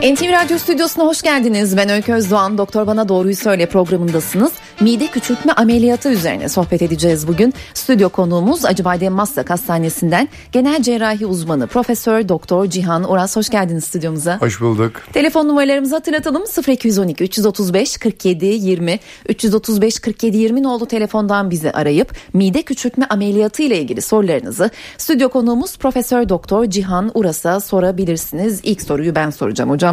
NTV Radyo Stüdyosu'na hoş geldiniz. Ben Öykü Özdoğan. Doktor Bana Doğruyu Söyle programındasınız. Mide küçültme ameliyatı üzerine sohbet edeceğiz bugün. Stüdyo konuğumuz Acıbadem Maslak Hastanesi'nden genel cerrahi uzmanı Profesör Doktor Cihan Uras. Hoş geldiniz stüdyomuza. Hoş bulduk. Telefon numaralarımızı hatırlatalım. 0212 335 47 20 335 47 20 nolu telefondan bizi arayıp mide küçültme ameliyatı ile ilgili sorularınızı stüdyo konuğumuz Profesör Doktor Cihan Uras'a sorabilirsiniz. İlk soruyu ben soracağım hocam.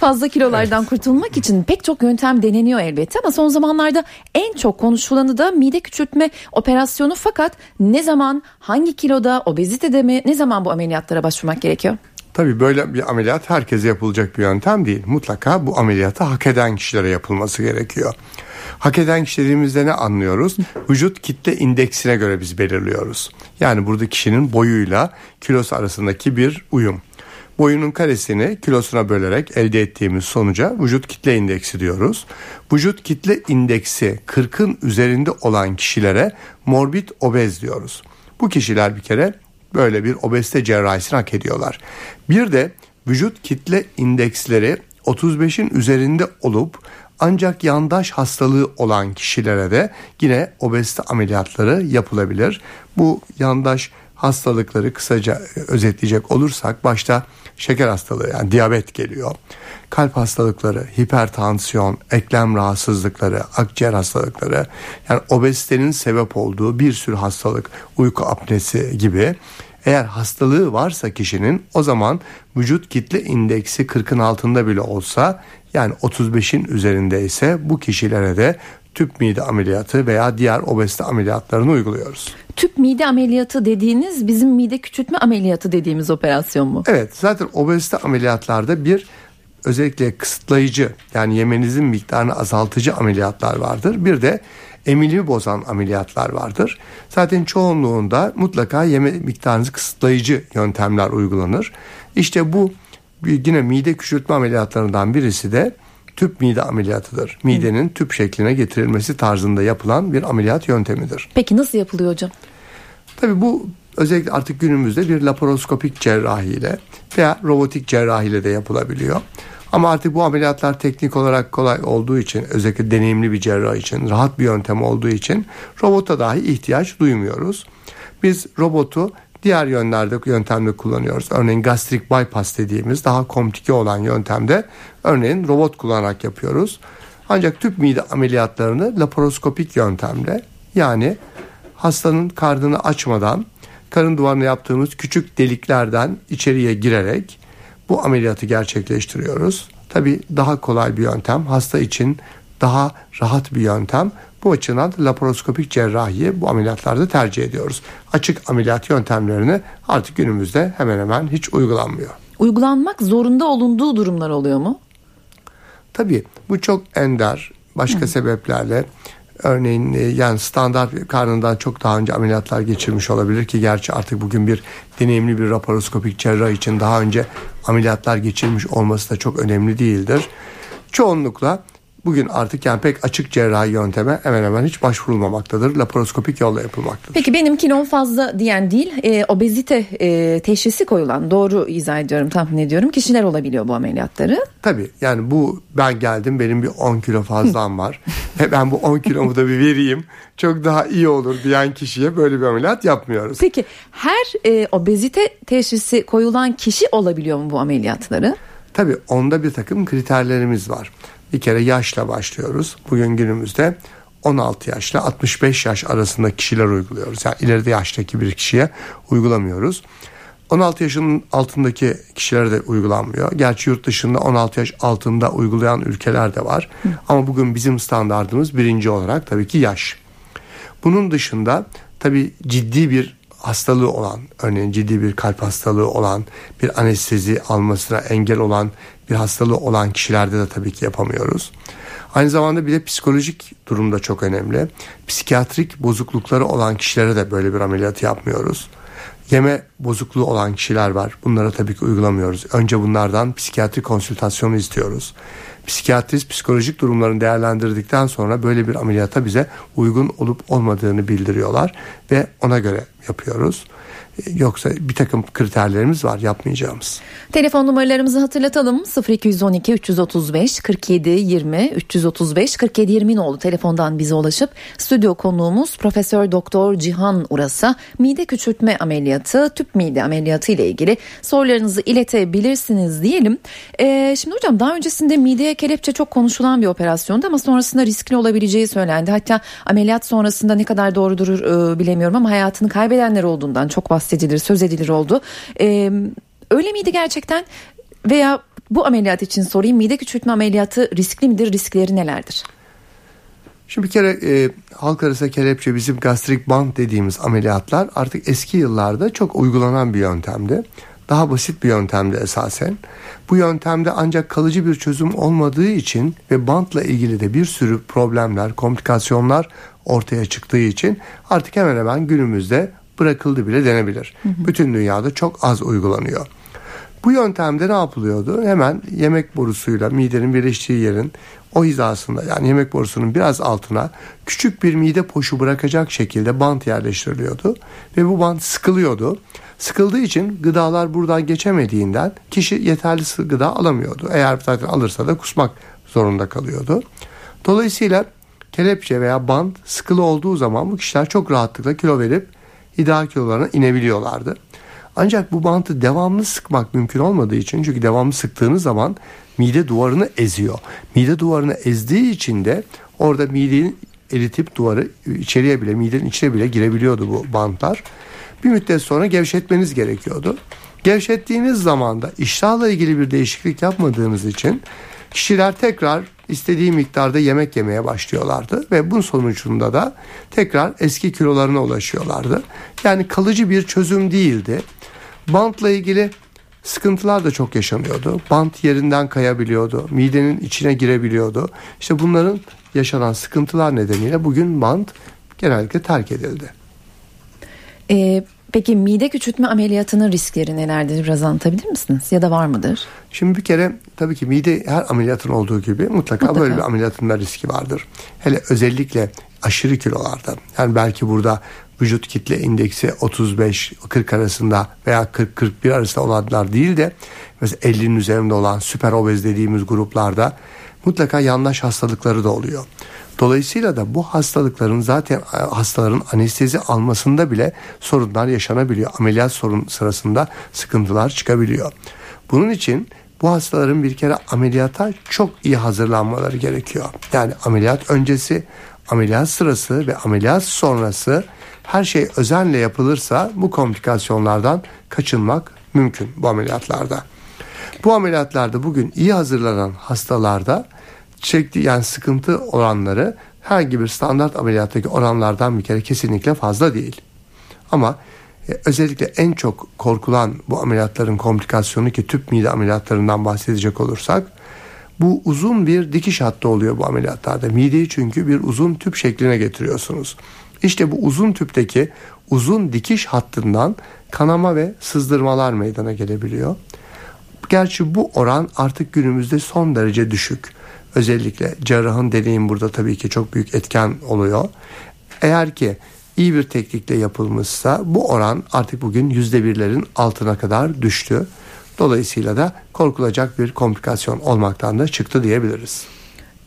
Fazla kilolardan evet. kurtulmak için pek çok yöntem deneniyor elbette ama son zamanlarda en çok konuşulanı da mide küçültme operasyonu fakat ne zaman hangi kiloda obezitede mi ne zaman bu ameliyatlara başvurmak gerekiyor? Tabii böyle bir ameliyat herkese yapılacak bir yöntem değil. Mutlaka bu ameliyatı hak eden kişilere yapılması gerekiyor. Hak eden kişi dediğimizde ne anlıyoruz? Vücut kitle indeksine göre biz belirliyoruz. Yani burada kişinin boyuyla kilosu arasındaki bir uyum. Boyunun karesini kilosuna bölerek elde ettiğimiz sonuca vücut kitle indeksi diyoruz. Vücut kitle indeksi 40'ın üzerinde olan kişilere morbid obez diyoruz. Bu kişiler bir kere böyle bir obezite cerrahisini hak ediyorlar. Bir de vücut kitle indeksleri 35'in üzerinde olup ancak yandaş hastalığı olan kişilere de yine obezite ameliyatları yapılabilir. Bu yandaş hastalıkları kısaca özetleyecek olursak başta şeker hastalığı yani diyabet geliyor. Kalp hastalıkları, hipertansiyon, eklem rahatsızlıkları, akciğer hastalıkları yani obezitenin sebep olduğu bir sürü hastalık, uyku apnesi gibi eğer hastalığı varsa kişinin o zaman vücut kitle indeksi 40'ın altında bile olsa yani 35'in üzerinde ise bu kişilere de tüp mide ameliyatı veya diğer obezite ameliyatlarını uyguluyoruz. Tüp mide ameliyatı dediğiniz bizim mide küçültme ameliyatı dediğimiz operasyon mu? Evet zaten obezite ameliyatlarda bir özellikle kısıtlayıcı yani yemenizin miktarını azaltıcı ameliyatlar vardır. Bir de emilimi bozan ameliyatlar vardır. Zaten çoğunluğunda mutlaka yeme miktarınızı kısıtlayıcı yöntemler uygulanır. İşte bu yine mide küçültme ameliyatlarından birisi de tüp mide ameliyatıdır. Midenin tüp şekline getirilmesi tarzında yapılan bir ameliyat yöntemidir. Peki nasıl yapılıyor hocam? Tabii bu özellikle artık günümüzde bir laparoskopik cerrahiyle veya robotik cerrahiyle de yapılabiliyor. Ama artık bu ameliyatlar teknik olarak kolay olduğu için özellikle deneyimli bir cerrah için rahat bir yöntem olduğu için robota dahi ihtiyaç duymuyoruz. Biz robotu diğer yönlerde yöntemde kullanıyoruz. Örneğin gastrik bypass dediğimiz daha komplike olan yöntemde örneğin robot kullanarak yapıyoruz. Ancak tüp mide ameliyatlarını laparoskopik yöntemle yani hastanın karnını açmadan karın duvarına yaptığımız küçük deliklerden içeriye girerek bu ameliyatı gerçekleştiriyoruz. Tabi daha kolay bir yöntem hasta için daha rahat bir yöntem. Bu açıdan laparoskopik cerrahiyi bu ameliyatlarda tercih ediyoruz. Açık ameliyat yöntemlerini artık günümüzde hemen hemen hiç uygulanmıyor. Uygulanmak zorunda olunduğu durumlar oluyor mu? Tabii bu çok ender başka Hı. sebeplerle örneğin e, yani standart karnından çok daha önce ameliyatlar geçirmiş olabilir ki gerçi artık bugün bir deneyimli bir laparoskopik cerrah için daha önce ameliyatlar geçirmiş olması da çok önemli değildir. Çoğunlukla bugün artık yani pek açık cerrahi yönteme hemen hemen hiç başvurulmamaktadır. Laparoskopik yolla yapılmaktadır. Peki benim kilom fazla diyen değil e, obezite e, teşhisi koyulan doğru izah ediyorum tahmin ediyorum kişiler olabiliyor bu ameliyatları. Tabii yani bu ben geldim benim bir 10 kilo fazlam var. Ve ben bu 10 kilomu da bir vereyim çok daha iyi olur diyen kişiye böyle bir ameliyat yapmıyoruz. Peki her e, obezite teşhisi koyulan kişi olabiliyor mu bu ameliyatları? Tabii onda bir takım kriterlerimiz var. Bir kere yaşla başlıyoruz. Bugün günümüzde 16 yaşla 65 yaş arasında kişiler uyguluyoruz. Yani ileride yaştaki bir kişiye uygulamıyoruz. 16 yaşın altındaki kişilere de uygulanmıyor. Gerçi yurt dışında 16 yaş altında uygulayan ülkeler de var. Ama bugün bizim standartımız birinci olarak tabii ki yaş. Bunun dışında tabii ciddi bir hastalığı olan, örneğin ciddi bir kalp hastalığı olan, bir anestezi almasına engel olan bir hastalığı olan kişilerde de tabii ki yapamıyoruz. Aynı zamanda bir de psikolojik durumda çok önemli. Psikiyatrik bozuklukları olan kişilere de böyle bir ameliyatı yapmıyoruz. Yeme bozukluğu olan kişiler var. Bunlara tabii ki uygulamıyoruz. Önce bunlardan psikiyatri konsültasyonu istiyoruz. Psikiyatrist psikolojik durumlarını değerlendirdikten sonra böyle bir ameliyata bize uygun olup olmadığını bildiriyorlar ve ona göre yapıyoruz. Yoksa bir takım kriterlerimiz var yapmayacağımız. Telefon numaralarımızı hatırlatalım. 0212 335 47 20 335 47 20 oldu telefondan bize ulaşıp stüdyo konuğumuz Profesör Doktor Cihan Uras'a mide küçültme ameliyatı, tüp mide ameliyatı ile ilgili sorularınızı iletebilirsiniz diyelim. Ee, şimdi hocam daha öncesinde mideye kelepçe çok konuşulan bir operasyondu ama sonrasında riskli olabileceği söylendi. Hatta ameliyat sonrasında ne kadar doğrudur e, bilemiyorum ama hayatını kaybedenler olduğundan çok bahsediyor bahsedilir, söz edilir oldu. Ee, öyle miydi gerçekten veya bu ameliyat için sorayım mide küçültme ameliyatı riskli midir, riskleri nelerdir? Şimdi bir kere e, halk arası kelepçe bizim gastrik band dediğimiz ameliyatlar artık eski yıllarda çok uygulanan bir yöntemdi. Daha basit bir yöntemdi esasen. Bu yöntemde ancak kalıcı bir çözüm olmadığı için ve bantla ilgili de bir sürü problemler, komplikasyonlar ortaya çıktığı için artık hemen hemen günümüzde bırakıldı bile denebilir. Hı hı. Bütün dünyada çok az uygulanıyor. Bu yöntemde ne yapılıyordu? Hemen yemek borusuyla midenin birleştiği yerin o hizasında yani yemek borusunun biraz altına küçük bir mide poşu bırakacak şekilde bant yerleştiriliyordu ve bu bant sıkılıyordu. Sıkıldığı için gıdalar buradan geçemediğinden kişi yeterli gıda alamıyordu. Eğer zaten alırsa da kusmak zorunda kalıyordu. Dolayısıyla kelepçe veya bant sıkılı olduğu zaman bu kişiler çok rahatlıkla kilo verip ideal kilolarına inebiliyorlardı. Ancak bu bantı devamlı sıkmak mümkün olmadığı için çünkü devamlı sıktığınız zaman mide duvarını eziyor. Mide duvarını ezdiği için de orada midenin eritip duvarı içeriye bile midenin içine bile girebiliyordu bu bantlar. Bir müddet sonra gevşetmeniz gerekiyordu. Gevşettiğiniz zaman da iştahla ilgili bir değişiklik yapmadığınız için kişiler tekrar istediği miktarda yemek yemeye başlıyorlardı ve bunun sonucunda da tekrar eski kilolarına ulaşıyorlardı. Yani kalıcı bir çözüm değildi. Bantla ilgili sıkıntılar da çok yaşanıyordu. Bant yerinden kayabiliyordu, midenin içine girebiliyordu. İşte bunların yaşanan sıkıntılar nedeniyle bugün bant genellikle terk edildi. Ee, Peki mide küçültme ameliyatının riskleri nelerdir biraz anlatabilir misiniz? Ya da var mıdır? Şimdi bir kere tabii ki mide her ameliyatın olduğu gibi mutlaka, mutlaka. böyle bir ameliyatın da riski vardır. Hele özellikle aşırı kilolarda. Yani belki burada vücut kitle indeksi 35-40 arasında veya 40-41 arasında olanlar değil de mesela 50'nin üzerinde olan süper obez dediğimiz gruplarda mutlaka yanlış hastalıkları da oluyor. Dolayısıyla da bu hastalıkların zaten e, hastaların anestezi almasında bile sorunlar yaşanabiliyor. Ameliyat sorun sırasında sıkıntılar çıkabiliyor. Bunun için bu hastaların bir kere ameliyata çok iyi hazırlanmaları gerekiyor. Yani ameliyat öncesi, ameliyat sırası ve ameliyat sonrası her şey özenle yapılırsa bu komplikasyonlardan kaçınmak mümkün bu ameliyatlarda. Bu ameliyatlarda bugün iyi hazırlanan hastalarda çektiği yani sıkıntı oranları herhangi bir standart ameliyattaki oranlardan bir kere kesinlikle fazla değil. Ama e, özellikle en çok korkulan bu ameliyatların komplikasyonu ki tüp mide ameliyatlarından bahsedecek olursak bu uzun bir dikiş hattı oluyor bu ameliyatlarda. Mideyi çünkü bir uzun tüp şekline getiriyorsunuz. İşte bu uzun tüpteki uzun dikiş hattından kanama ve sızdırmalar meydana gelebiliyor. Gerçi bu oran artık günümüzde son derece düşük. Özellikle cerrahın deneyim burada tabii ki çok büyük etken oluyor. Eğer ki iyi bir teknikle yapılmışsa bu oran artık bugün yüzde birlerin altına kadar düştü. Dolayısıyla da korkulacak bir komplikasyon olmaktan da çıktı diyebiliriz.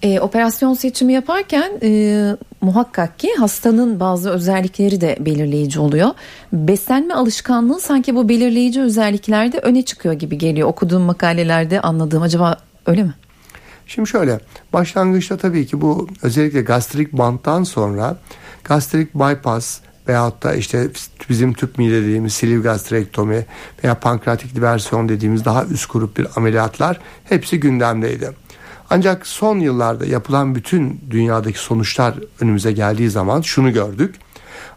E, operasyon seçimi yaparken e, muhakkak ki hastanın bazı özellikleri de belirleyici oluyor. Beslenme alışkanlığı sanki bu belirleyici özelliklerde öne çıkıyor gibi geliyor. Okuduğum makalelerde anladığım acaba öyle mi? Şimdi şöyle başlangıçta tabii ki bu özellikle gastrik banttan sonra gastrik bypass veyahut da işte bizim tüp mide dediğimiz siliv gastrektomi veya pankreatik diversyon dediğimiz daha üst grup bir ameliyatlar hepsi gündemdeydi. Ancak son yıllarda yapılan bütün dünyadaki sonuçlar önümüze geldiği zaman şunu gördük.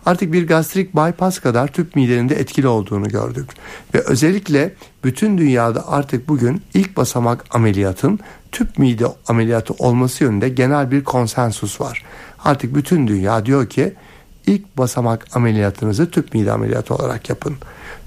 Artık bir gastrik bypass kadar tüp midenin de etkili olduğunu gördük. Ve özellikle bütün dünyada artık bugün ilk basamak ameliyatın tüp mide ameliyatı olması yönünde genel bir konsensus var. Artık bütün dünya diyor ki ilk basamak ameliyatınızı tüp mide ameliyatı olarak yapın.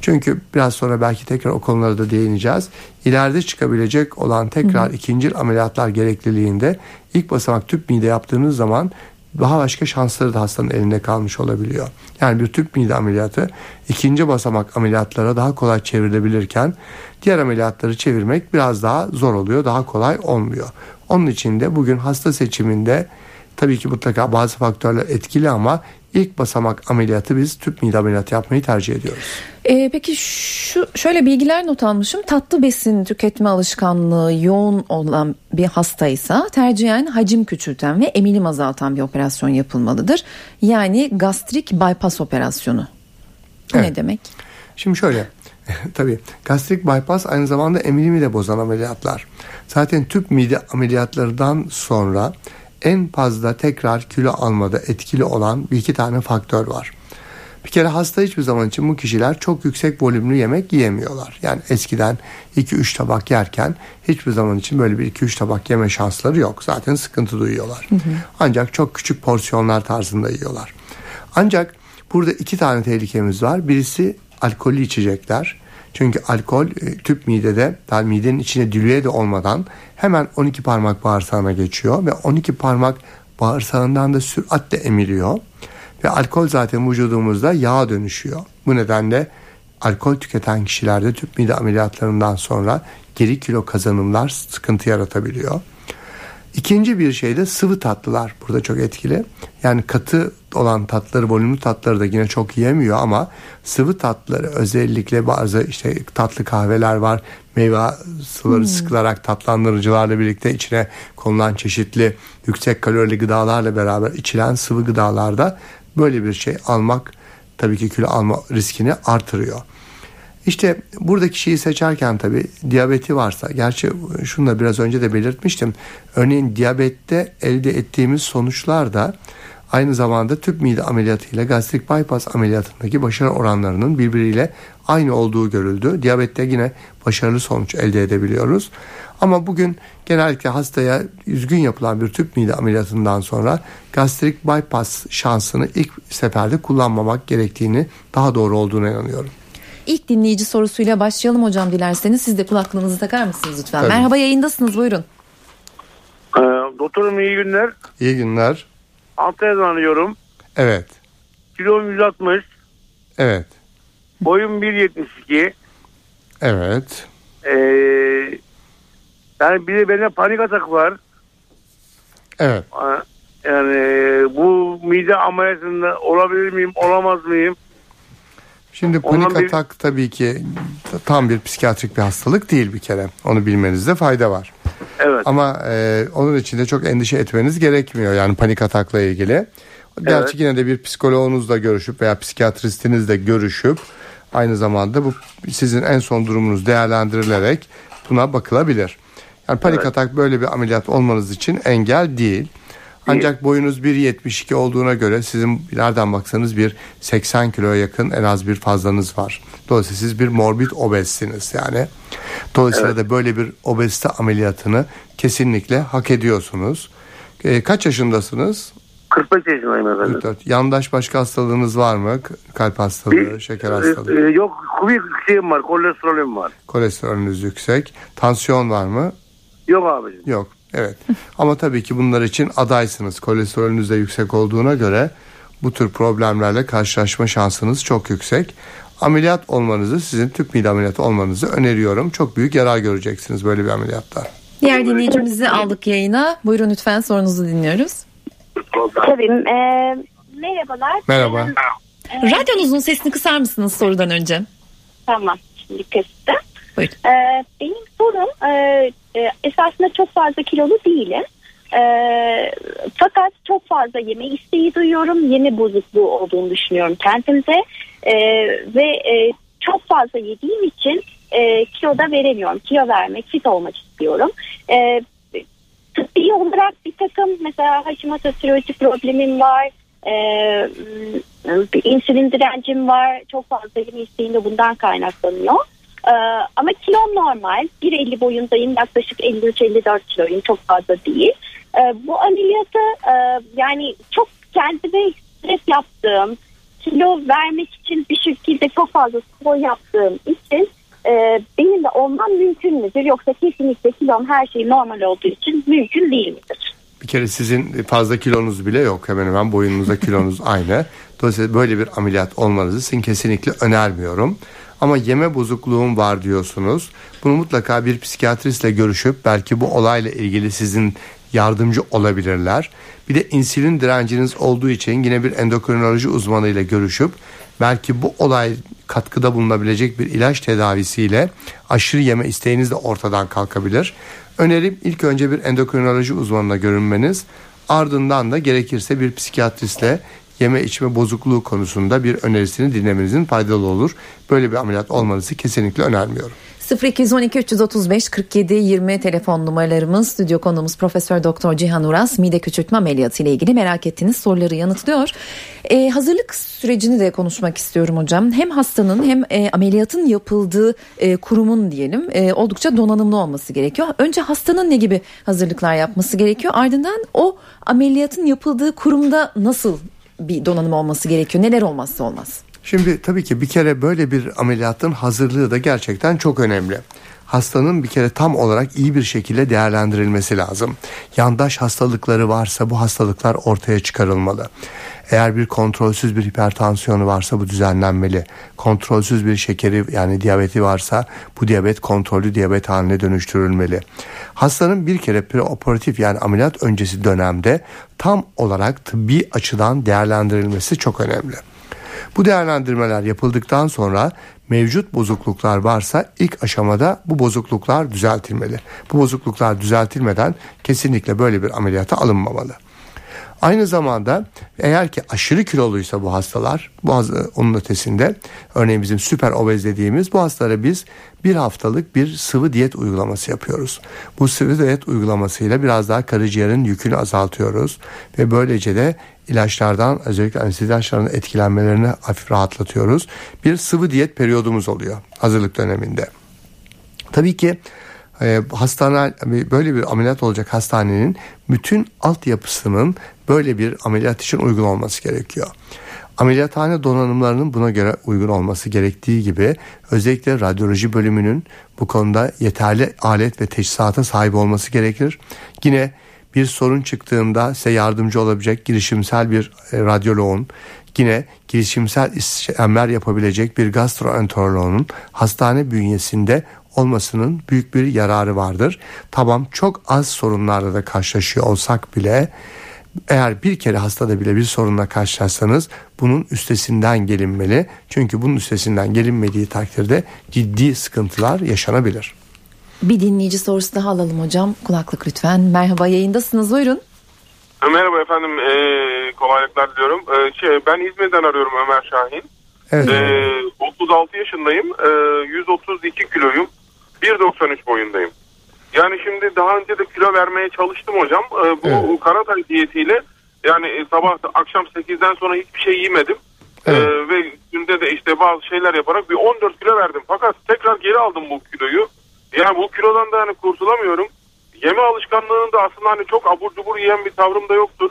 Çünkü biraz sonra belki tekrar o konulara da değineceğiz. İleride çıkabilecek olan tekrar ikinci ameliyatlar gerekliliğinde ilk basamak tüp mide yaptığınız zaman daha başka şansları da hastanın elinde kalmış olabiliyor. Yani bir tüp mide ameliyatı ikinci basamak ameliyatlara daha kolay çevrilebilirken diğer ameliyatları çevirmek biraz daha zor oluyor, daha kolay olmuyor. Onun için de bugün hasta seçiminde tabii ki mutlaka bazı faktörler etkili ama ilk basamak ameliyatı biz tüp mide ameliyatı yapmayı tercih ediyoruz. Ee, peki şu şöyle bilgiler not almışım. Tatlı besin tüketme alışkanlığı yoğun olan bir hastaysa tercihen hacim küçülten ve emilim azaltan bir operasyon yapılmalıdır. Yani gastrik bypass operasyonu. Bu evet. ne demek? Şimdi şöyle tabii gastrik bypass aynı zamanda emilimi de bozan ameliyatlar. Zaten tüp mide ameliyatlarından sonra en fazla tekrar kilo almada etkili olan bir iki tane faktör var. Bir kere hasta hiçbir zaman için bu kişiler çok yüksek volümlü yemek yiyemiyorlar. Yani eskiden 2-3 tabak yerken hiçbir zaman için böyle bir 2-3 tabak yeme şansları yok. Zaten sıkıntı duyuyorlar. Hı hı. Ancak çok küçük porsiyonlar tarzında yiyorlar. Ancak burada iki tane tehlikemiz var. Birisi alkollü içecekler. Çünkü alkol e, tüp midede yani midenin içine dilüye de olmadan hemen 12 parmak bağırsağına geçiyor ve 12 parmak bağırsağından da süratle emiliyor. Ve alkol zaten vücudumuzda yağ dönüşüyor. Bu nedenle alkol tüketen kişilerde tüp mide ameliyatlarından sonra geri kilo kazanımlar sıkıntı yaratabiliyor. İkinci bir şey de sıvı tatlılar burada çok etkili. Yani katı olan tatları, volümlü tatları da yine çok yemiyor ama sıvı tatları özellikle bazı işte tatlı kahveler var. Meyve suları hmm. sıkılarak tatlandırıcılarla birlikte içine konulan çeşitli yüksek kalorili gıdalarla beraber içilen sıvı gıdalarda böyle bir şey almak tabii ki kilo alma riskini artırıyor. İşte buradaki şeyi seçerken tabii diyabeti varsa, gerçi şunu da biraz önce de belirtmiştim. Örneğin diyabette elde ettiğimiz sonuçlar da aynı zamanda tüp mide ameliyatıyla gastrik bypass ameliyatındaki başarı oranlarının birbiriyle aynı olduğu görüldü. Diyabette yine başarılı sonuç elde edebiliyoruz. Ama bugün genellikle hastaya üzgün yapılan bir tüp mide ameliyatından sonra gastrik bypass şansını ilk seferde kullanmamak gerektiğini daha doğru olduğuna inanıyorum. İlk dinleyici sorusuyla başlayalım hocam dilerseniz. Siz de kulaklığınızı takar mısınız lütfen? Tabii. Merhaba yayındasınız buyurun. Ee, doktorum iyi günler. İyi günler. Antalya'dan arıyorum. Evet. Kilom 160. Evet. Boyum 1.72. Evet. Ee, yani bir de bende panik atak var. Evet. Yani bu mide ameliyatında olabilir miyim, olamaz mıyım? Şimdi panik bir... atak tabii ki tam bir psikiyatrik bir hastalık değil bir kere. Onu bilmenizde fayda var. Evet. Ama e, onun için de çok endişe etmeniz gerekmiyor yani panik atakla ilgili. Gerçi evet. yine de bir psikoloğunuzla görüşüp veya psikiyatristinizle görüşüp aynı zamanda bu sizin en son durumunuz değerlendirilerek buna bakılabilir. Yani panik evet. atak böyle bir ameliyat olmanız için engel değil. Ancak boyunuz 1.72 olduğuna göre sizin nereden baksanız bir 80 kiloya yakın en az bir fazlanız var. Dolayısıyla siz bir morbid obezsiniz yani. Dolayısıyla evet. da böyle bir obezite ameliyatını kesinlikle hak ediyorsunuz. E, kaç yaşındasınız? 45 yaşındayım efendim. 44. Yandaş başka hastalığınız var mı? Kalp hastalığı, bir, şeker hastalığı? E, yok, bir şeyim var, kolesterolüm var. Kolesterolünüz yüksek. Tansiyon var mı? Yok abicim. Yok. Evet. Ama tabii ki bunlar için adaysınız. Kolesterolünüz de yüksek olduğuna göre bu tür problemlerle karşılaşma şansınız çok yüksek. Ameliyat olmanızı, sizin tüp mide ameliyatı olmanızı öneriyorum. Çok büyük yarar göreceksiniz böyle bir ameliyatta. Diğer dinleyicimizi aldık yayına. Buyurun lütfen sorunuzu dinliyoruz. Tabii. E, merhabalar. Merhaba. E, Radyonuzun sesini kısar mısınız sorudan önce? Tamam. Şimdi kıstım. Buyurun. E, benim sorum e, e, esasında çok fazla kilolu değilim. E, fakat çok fazla yeme isteği duyuyorum. Yeme bozukluğu olduğunu düşünüyorum kendimize. E, ve e, çok fazla yediğim için e, kilo da veremiyorum. Kilo vermek, fit olmak istiyorum. E, tıbbi olarak bir takım mesela Hashimoto tiroidi problemim var. E, insülin direncim var. Çok fazla yeme isteğim de bundan kaynaklanıyor. Ee, ama kilom normal. 1.50 boyundayım. Yaklaşık 53-54 kiloyum. Çok fazla değil. Ee, bu ameliyatı e, yani çok kendime stres yaptığım, kilo vermek için bir şekilde çok fazla spor yaptığım için e, benim de olmam mümkün müdür? Yoksa kesinlikle kilom her şey normal olduğu için mümkün değil midir? Bir kere sizin fazla kilonuz bile yok. Hemen hemen boyunuzda kilonuz aynı. Dolayısıyla böyle bir ameliyat olmanızı sizin kesinlikle önermiyorum. Ama yeme bozukluğum var diyorsunuz. Bunu mutlaka bir psikiyatristle görüşüp belki bu olayla ilgili sizin yardımcı olabilirler. Bir de insülin direnciniz olduğu için yine bir endokrinoloji uzmanıyla görüşüp belki bu olay katkıda bulunabilecek bir ilaç tedavisiyle aşırı yeme isteğiniz de ortadan kalkabilir. Önerim ilk önce bir endokrinoloji uzmanına görünmeniz ardından da gerekirse bir psikiyatristle yeme içme bozukluğu konusunda bir önerisini dinlemenizin faydalı olur. Böyle bir ameliyat olmanızı kesinlikle önermiyorum. 0212 335 47 20 telefon numaralarımız stüdyo konuğumuz Profesör Doktor Cihan Uras mide küçültme ameliyatı ile ilgili merak ettiğiniz soruları yanıtlıyor. Ee, hazırlık sürecini de konuşmak istiyorum hocam. Hem hastanın hem e, ameliyatın yapıldığı e, kurumun diyelim e, oldukça donanımlı olması gerekiyor. Önce hastanın ne gibi hazırlıklar yapması gerekiyor? Ardından o ameliyatın yapıldığı kurumda nasıl bir donanım olması gerekiyor? Neler olmazsa olmaz? Şimdi tabii ki bir kere böyle bir ameliyatın hazırlığı da gerçekten çok önemli. Hastanın bir kere tam olarak iyi bir şekilde değerlendirilmesi lazım. Yandaş hastalıkları varsa bu hastalıklar ortaya çıkarılmalı. Eğer bir kontrolsüz bir hipertansiyonu varsa bu düzenlenmeli. Kontrolsüz bir şekeri yani diyabeti varsa bu diyabet kontrollü diyabet haline dönüştürülmeli. Hastanın bir kere preoperatif yani ameliyat öncesi dönemde tam olarak tıbbi açıdan değerlendirilmesi çok önemli. Bu değerlendirmeler yapıldıktan sonra mevcut bozukluklar varsa ilk aşamada bu bozukluklar düzeltilmeli. Bu bozukluklar düzeltilmeden kesinlikle böyle bir ameliyata alınmamalı. Aynı zamanda eğer ki aşırı kiloluysa bu hastalar bu onun ötesinde örneğin bizim süper obez dediğimiz bu hastalara biz bir haftalık bir sıvı diyet uygulaması yapıyoruz. Bu sıvı diyet uygulamasıyla biraz daha karaciğerin yükünü azaltıyoruz ve böylece de ilaçlardan özellikle anestezi ilaçlarının etkilenmelerini hafif rahatlatıyoruz. Bir sıvı diyet periyodumuz oluyor hazırlık döneminde. Tabii ki e, hastane böyle bir ameliyat olacak hastanenin bütün altyapısının böyle bir ameliyat için uygun olması gerekiyor. Ameliyathane donanımlarının buna göre uygun olması gerektiği gibi özellikle radyoloji bölümünün bu konuda yeterli alet ve teçhizata sahip olması gerekir. Yine bir sorun çıktığında size yardımcı olabilecek girişimsel bir e, radyoloğun, yine girişimsel işlemler yapabilecek bir gastroenteroloğun hastane bünyesinde olmasının büyük bir yararı vardır. Tamam çok az sorunlarla da karşılaşıyor olsak bile eğer bir kere hastada bile bir sorunla karşılaşsanız bunun üstesinden gelinmeli. Çünkü bunun üstesinden gelinmediği takdirde ciddi sıkıntılar yaşanabilir. Bir dinleyici sorusu daha alalım hocam. Kulaklık lütfen. Merhaba yayındasınız buyurun. Merhaba efendim ee, kolaylıklar diliyorum. Ee, şey, ben İzmir'den arıyorum Ömer Şahin. Evet. Ee, 36 yaşındayım. Ee, 132 kiloyum. 1.93 boyundayım. Yani şimdi daha önce de kilo vermeye çalıştım hocam. Ee, bu Evet. Karatay diyetiyle yani e, sabah akşam 8'den sonra hiçbir şey yemedim. Evet. Ee, ve günde de işte bazı şeyler yaparak bir 14 kilo verdim. Fakat tekrar geri aldım bu kiloyu. Yani bu kilodan da yani kurtulamıyorum. Yeme alışkanlığında aslında hani çok abur cubur yiyen bir tavrım da yoktur.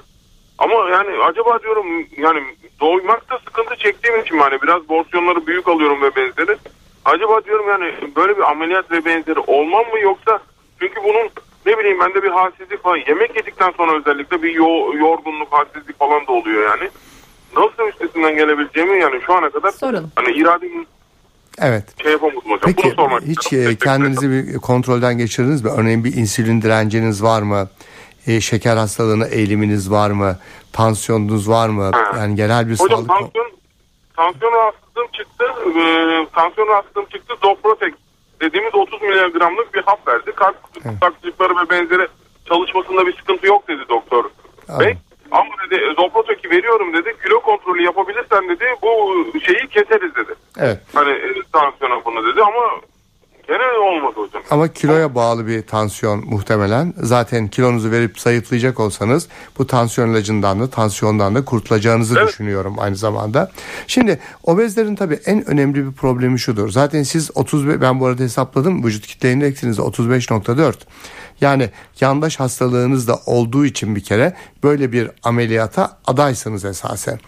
Ama yani acaba diyorum yani doymakta sıkıntı çektiğim için yani biraz porsiyonları büyük alıyorum ve benzeri. Acaba diyorum yani böyle bir ameliyat ve benzeri olmam mı yoksa çünkü bunun ne bileyim bende bir halsizlik falan yemek yedikten sonra özellikle bir yo- yorgunluk halsizlik falan da oluyor yani. Nasıl üstesinden gelebileceğimi yani şu ana kadar Soralım. hani irademi Evet. şey yapamadım hocam. Peki Bunu sormak hiç e, kendinizi bir kontrolden geçirdiniz mi? Örneğin bir insülin direnciniz var mı? E, şeker hastalığına eğiliminiz var mı? Tansiyonunuz var mı? Ha. Yani genel bir Hocam sağlık tansiyon, tansiyon rahatsızlığım çıktı. E, tansiyon rahatsızlığım çıktı. Zoprotek dediğimiz 30 miligramlık bir hap verdi. Kalp taksitleri ve benzeri çalışmasında bir sıkıntı yok dedi doktor. Bey. Ama dedi Zoprotek'i veriyorum dedi. Kilo kontrolü yapabilirsen dedi bu şeyi keseriz dedi. Evet. Hani e, tansiyon hapını dedi ama gene olmadı hocam. ama kiloya bağlı bir tansiyon muhtemelen. Zaten kilonuzu verip zayıflayacak olsanız bu tansiyon ilacından da tansiyondan da kurtulacağınızı Evet. düşünüyorum aynı zamanda. Şimdi obezlerin tabii en önemli bir problemi şudur. Zaten siz 35 ben bu arada hesapladım vücut kitle indeksiniz de 35.4. Yani yandaş hastalığınız da olduğu için bir kere böyle bir ameliyata adaysınız esasen.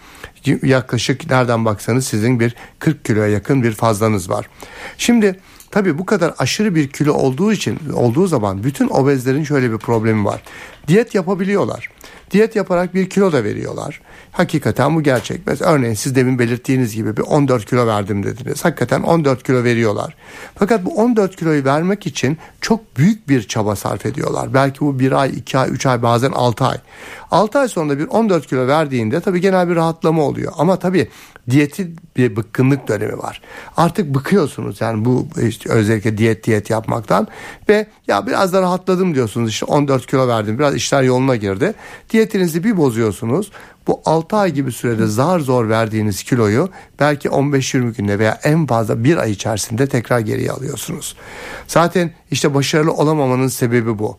Yaklaşık nereden baksanız sizin bir 40 kiloya yakın bir fazlanız var. Şimdi tabii bu kadar aşırı bir kilo olduğu için olduğu zaman bütün obezlerin şöyle bir problemi var. Diyet yapabiliyorlar. Diyet yaparak bir kilo da veriyorlar. Hakikaten bu gerçek. Mesela örneğin siz demin belirttiğiniz gibi bir 14 kilo verdim dediniz. Hakikaten 14 kilo veriyorlar. Fakat bu 14 kiloyu vermek için çok büyük bir çaba sarf ediyorlar. Belki bu bir ay, iki ay, üç ay bazen 6 ay. 6 ay sonra bir 14 kilo verdiğinde tabii genel bir rahatlama oluyor. Ama tabii diyeti bir bıkkınlık dönemi var. Artık bıkıyorsunuz yani bu işte özellikle diyet diyet yapmaktan ve ya biraz da rahatladım diyorsunuz işte 14 kilo verdim biraz işler yoluna girdi. Diyetinizi bir bozuyorsunuz. Bu 6 ay gibi sürede zar zor verdiğiniz kiloyu belki 15-20 günde veya en fazla bir ay içerisinde tekrar geriye alıyorsunuz. Zaten işte başarılı olamamanın sebebi bu.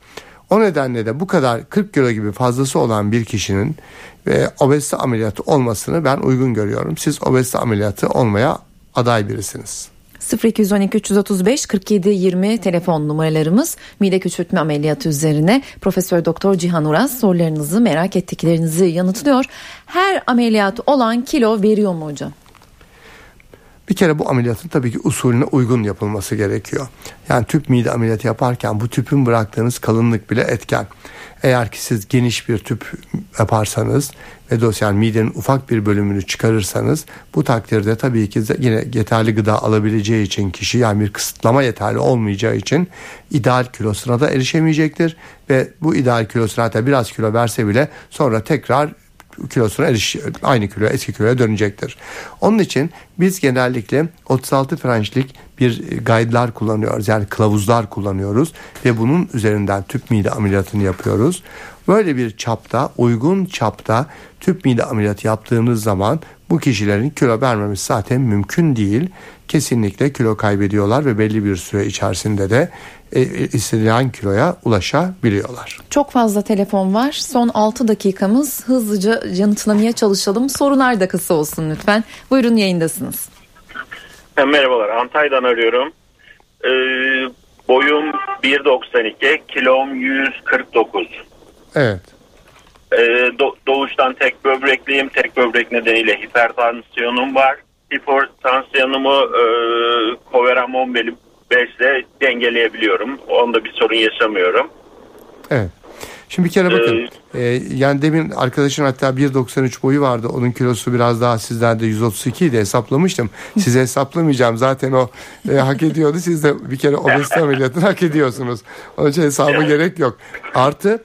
O nedenle de bu kadar 40 kilo gibi fazlası olan bir kişinin ve obezite ameliyatı olmasını ben uygun görüyorum. Siz obezite ameliyatı olmaya aday birisiniz. 0212 335 47 20 telefon numaralarımız mide küçültme ameliyatı üzerine Profesör Doktor Cihan Uras sorularınızı merak ettiklerinizi yanıtlıyor. Her ameliyat olan kilo veriyor mu hocam? Bir kere bu ameliyatın tabii ki usulüne uygun yapılması gerekiyor. Yani tüp mide ameliyatı yaparken bu tüpün bıraktığınız kalınlık bile etken. Eğer ki siz geniş bir tüp yaparsanız ve dosyan midenin ufak bir bölümünü çıkarırsanız bu takdirde tabii ki yine yeterli gıda alabileceği için kişi yani bir kısıtlama yeterli olmayacağı için ideal kilosuna da erişemeyecektir ve bu ideal kilosuna hatta biraz kilo verse bile sonra tekrar kilosuna eriş aynı kilo eski kiloya dönecektir. Onun için biz genellikle 36 French'lik bir guide'lar kullanıyoruz. Yani kılavuzlar kullanıyoruz ve bunun üzerinden tüp mide ameliyatını yapıyoruz. Böyle bir çapta, uygun çapta tüp mide ameliyatı yaptığınız zaman bu kişilerin kilo vermemesi zaten mümkün değil. Kesinlikle kilo kaybediyorlar ve belli bir süre içerisinde de e, istenilen kiloya ulaşabiliyorlar. Çok fazla telefon var. Son 6 dakikamız hızlıca yanıtlamaya çalışalım. Sorular da kısa olsun lütfen. Buyurun yayındasınız. Ha, Merhabalar Antalya'dan arıyorum. Ee, boyum 1.92 kilom 149. Evet. Ee, do- doğuştan tek böbrekliyim. Tek böbrek nedeniyle hipertansiyonum var. Hipertansiyonumu e, Coveramon 5 ile dengeleyebiliyorum. Onda bir sorun yaşamıyorum. Evet. Şimdi bir kere bakın. e, yani demin arkadaşın hatta 1.93 boyu vardı. Onun kilosu biraz daha sizlerde 132 idi hesaplamıştım. Size hesaplamayacağım. Zaten o e, hak ediyordu. Siz de bir kere obezite ameliyatını hak ediyorsunuz. Onun için hesaba gerek yok. Artı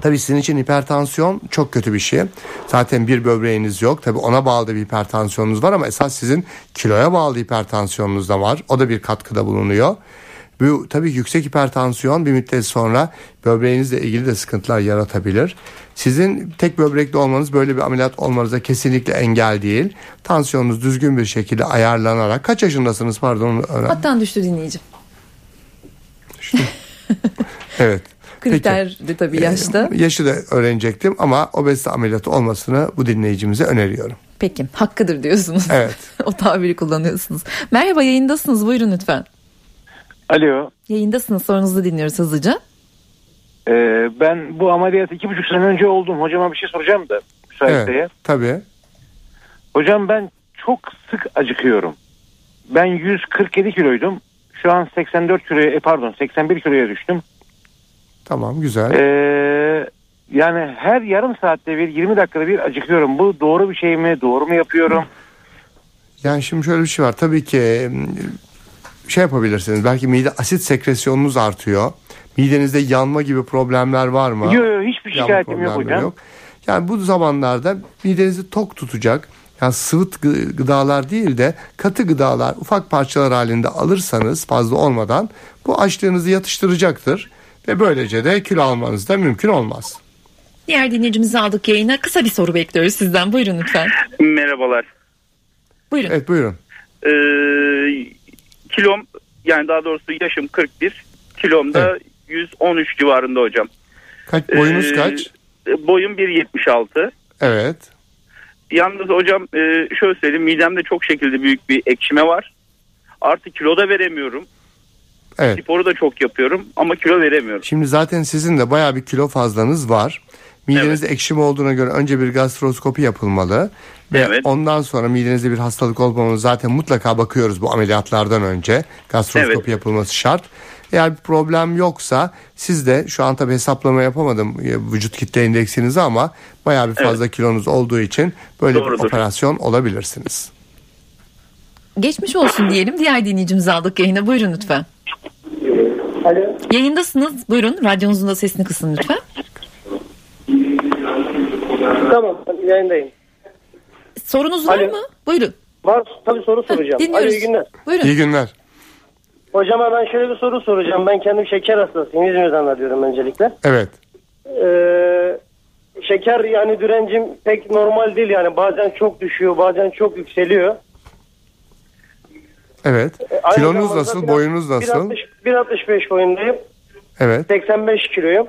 Tabii sizin için hipertansiyon çok kötü bir şey. Zaten bir böbreğiniz yok. Tabii ona bağlı bir hipertansiyonunuz var ama esas sizin kiloya bağlı hipertansiyonunuz da var. O da bir katkıda bulunuyor. Bu tabii yüksek hipertansiyon bir müddet sonra böbreğinizle ilgili de sıkıntılar yaratabilir. Sizin tek böbrekli olmanız böyle bir ameliyat olmanıza kesinlikle engel değil. Tansiyonunuz düzgün bir şekilde ayarlanarak kaç yaşındasınız pardon? Hattan düştü dinleyici. Evet. Kriter de tabii yaşta. Ee, yaşı da öğrenecektim ama obezite ameliyatı olmasını bu dinleyicimize öneriyorum. Peki hakkıdır diyorsunuz. Evet. o tabiri kullanıyorsunuz. Merhaba yayındasınız buyurun lütfen. Alo. Yayındasınız sorunuzu dinliyoruz hızlıca. Ee, ben bu ameliyat iki buçuk sene önce oldum. Hocama bir şey soracağım da. Evet. Tabii. Hocam ben çok sık acıkıyorum. Ben 147 kiloydum. Şu an 84 kiloya e, pardon 81 kiloya düştüm. Tamam güzel. Ee, yani her yarım saatte bir 20 dakikada bir acıkıyorum. Bu doğru bir şey mi? Doğru mu yapıyorum? Yani şimdi şöyle bir şey var. Tabii ki şey yapabilirsiniz. Belki mide asit sekresyonunuz artıyor. Midenizde yanma gibi problemler var mı? Yok yok hiçbir Yanma şikayetim yok hocam. Yani bu zamanlarda midenizi tok tutacak yani sıvıt gı- gıdalar değil de katı gıdalar ufak parçalar halinde alırsanız fazla olmadan bu açlığınızı yatıştıracaktır. Ve böylece de kilo almanız da mümkün olmaz. Diğer dinleyicimizi aldık yayına. Kısa bir soru bekliyoruz sizden. Buyurun lütfen. Merhabalar. Buyurun. Evet buyurun. Ee, kilom yani daha doğrusu yaşım 41. Kilomda Evet. 113 civarında hocam. Kaç boyunuz Ee, kaç? Boyum 1.76. Evet. Yalnız hocam e, şöyle söyleyeyim midemde çok şekilde büyük bir ekşime var. Artı kilo da veremiyorum. Evet. Sporu da çok yapıyorum ama kilo veremiyorum. Şimdi zaten sizin de bayağı bir kilo fazlanız var. Midenizde ekşime olduğuna göre önce bir gastroskopi yapılmalı. Ve Evet. ondan sonra midenizde bir hastalık olmamalı zaten mutlaka bakıyoruz bu ameliyatlardan önce. Gastroskopi Evet. yapılması şart. Eğer bir problem yoksa siz de şu an tabi hesaplama yapamadım e, vücut kitle indeksinizi ama bayağı bir fazla kilonuz olduğu için böyle bir Doğrudur. operasyon olabilirsiniz. Geçmiş olsun diyelim. Diğer dinleyicimizi aldık yayına. Buyurun lütfen. Alo. Yayındasınız. Buyurun. Radyonuzun da sesini kısın lütfen. Tamam yayındayım. Sorunuz var Alo. mı? Buyurun. Var tabii soru soracağım. dinliyoruz. Alo iyi günler. Buyurun. İyi günler. Hocama ben şöyle bir soru soracağım. Ben kendim şeker hastasıyım. İzmir'den arıyorum öncelikle. Evet. Ee, şeker yani direncim pek normal değil yani bazen çok düşüyor bazen çok yükseliyor. Evet. Ee, aynı Kilonuz zamanda nasıl? biraz- Boyunuz nasıl? 1.60 1.65 boyundayım. Evet. 85 kiloyum.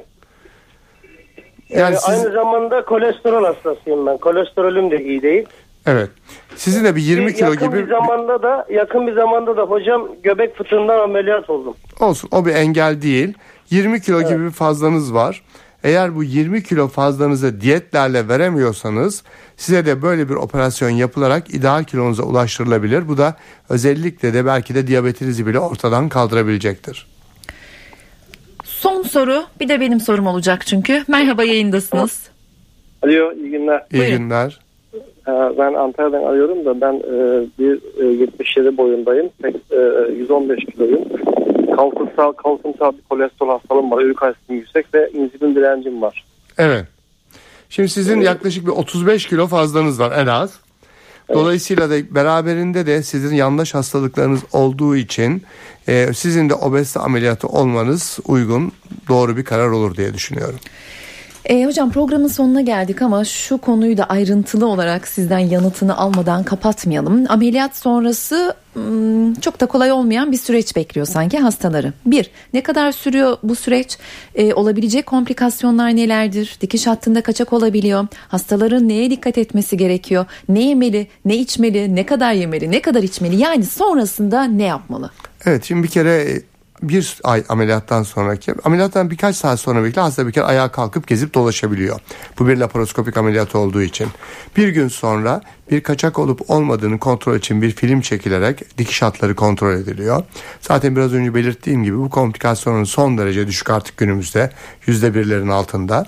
Yani Ee, siz Aynı zamanda kolesterol hastasıyım ben. Kolesterolüm de iyi değil. evet. Sizin de bir 20 Bir kilo yakın gibi bir zamanda da yakın bir zamanda da hocam göbek fıtığından ameliyat oldum. olsun. O bir engel değil. 20 kilo gibi bir fazlanız var. Eğer bu 20 kilo fazlanızı diyetlerle veremiyorsanız size de böyle bir operasyon yapılarak ideal kilonuza ulaştırılabilir. Bu da özellikle de belki de diyabetinizi bile ortadan kaldırabilecektir. Son soru. Bir de benim sorum olacak çünkü. Merhaba yayındasınız. Alo iyi günler. İyi Buyurun. günler. Ee, Ben Antalya'dan arıyorum da ben e, bir e, 77 boyundayım. Tek, e, 115 kiloyum. Kalkınsal, kalkınsal bir kolesterol hastalığım var. Ürük asitim yüksek ve insülin direncim var. Evet. Şimdi sizin yaklaşık bir 35 kilo fazlanız var en az. Dolayısıyla da beraberinde de sizin yanlış hastalıklarınız olduğu için e, sizin de obezite ameliyatı olmanız uygun, doğru bir karar olur diye düşünüyorum. E, hocam programın sonuna geldik ama şu konuyu da ayrıntılı olarak sizden yanıtını almadan kapatmayalım. Ameliyat sonrası hmm, çok da kolay olmayan bir süreç bekliyor sanki hastaları. Bir, ne kadar sürüyor bu süreç? E, olabilecek komplikasyonlar nelerdir? Dikiş hattında kaçak olabiliyor. Hastaların neye dikkat etmesi gerekiyor? Ne yemeli, ne içmeli, ne kadar yemeli, ne kadar içmeli? Yani sonrasında ne yapmalı? Evet şimdi bir kere bir ay ameliyattan sonraki ameliyattan birkaç saat sonra bile hasta bir kere ayağa kalkıp gezip dolaşabiliyor. Bu bir laparoskopik ameliyat olduğu için. Bir gün sonra bir kaçak olup olmadığını kontrol için bir film çekilerek dikiş hatları kontrol ediliyor. Zaten biraz önce belirttiğim gibi bu komplikasyonun son derece düşük artık günümüzde yüzde birlerin altında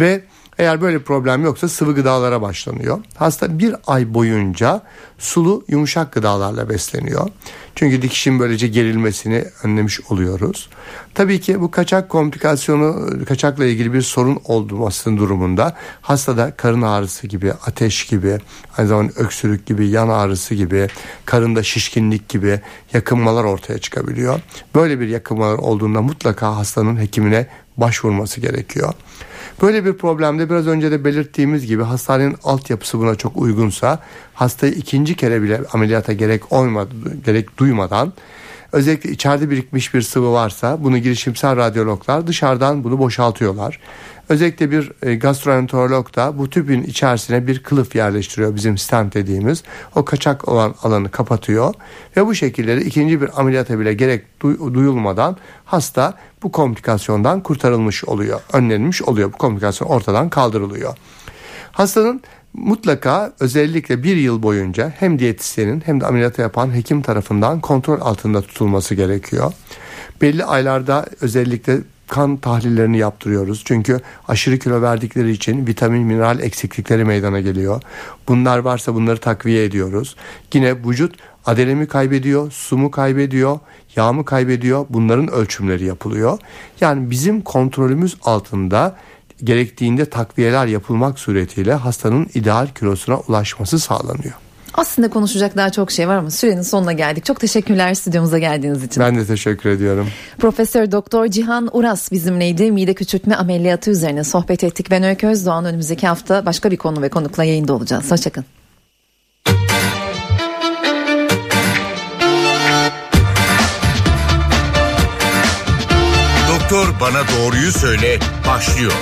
ve eğer böyle problem yoksa sıvı gıdalara başlanıyor. Hasta bir ay boyunca sulu yumuşak gıdalarla besleniyor. Çünkü dikişin böylece gerilmesini önlemiş oluyoruz. Tabii ki bu kaçak komplikasyonu, kaçakla ilgili bir sorun olmasının durumunda hastada karın ağrısı gibi, ateş gibi, aynı zamanda öksürük gibi, yan ağrısı gibi, karında şişkinlik gibi yakınmalar ortaya çıkabiliyor. Böyle bir yakınmalar olduğunda mutlaka hastanın hekimine başvurması gerekiyor. Böyle bir problemde biraz önce de belirttiğimiz gibi hastanenin altyapısı buna çok uygunsa hastayı ikinci kere bile ameliyata gerek olmadı, gerek duymadan özellikle içeride birikmiş bir sıvı varsa bunu girişimsel radyologlar dışarıdan bunu boşaltıyorlar. Özellikle bir e, gastroenterolog da bu tüpün içerisine bir kılıf yerleştiriyor bizim stent dediğimiz. O kaçak olan alanı kapatıyor ve bu şekilde de ikinci bir ameliyata bile gerek duy- duyulmadan hasta bu komplikasyondan kurtarılmış oluyor. Önlenmiş oluyor. Bu komplikasyon ortadan kaldırılıyor. Hastanın mutlaka özellikle bir yıl boyunca hem diyetisyenin hem de ameliyatı yapan hekim tarafından kontrol altında tutulması gerekiyor. Belli aylarda özellikle kan tahlillerini yaptırıyoruz. Çünkü aşırı kilo verdikleri için vitamin mineral eksiklikleri meydana geliyor. Bunlar varsa bunları takviye ediyoruz. Yine vücut adenemi kaybediyor, su mu kaybediyor, yağ mı kaybediyor. Bunların ölçümleri yapılıyor. Yani bizim kontrolümüz altında gerektiğinde takviyeler yapılmak suretiyle hastanın ideal kilosuna ulaşması sağlanıyor. Aslında konuşacak daha çok şey var ama sürenin sonuna geldik. Çok teşekkürler stüdyomuza geldiğiniz için. Ben de teşekkür ediyorum. Profesör Doktor Cihan Uras bizimleydi. Mide küçültme ameliyatı üzerine sohbet ettik. Ben Öykü Özdoğan önümüzdeki hafta başka bir konu ve konukla yayında olacağız. Hoşçakalın. Doktor bana doğruyu söyle başlıyor.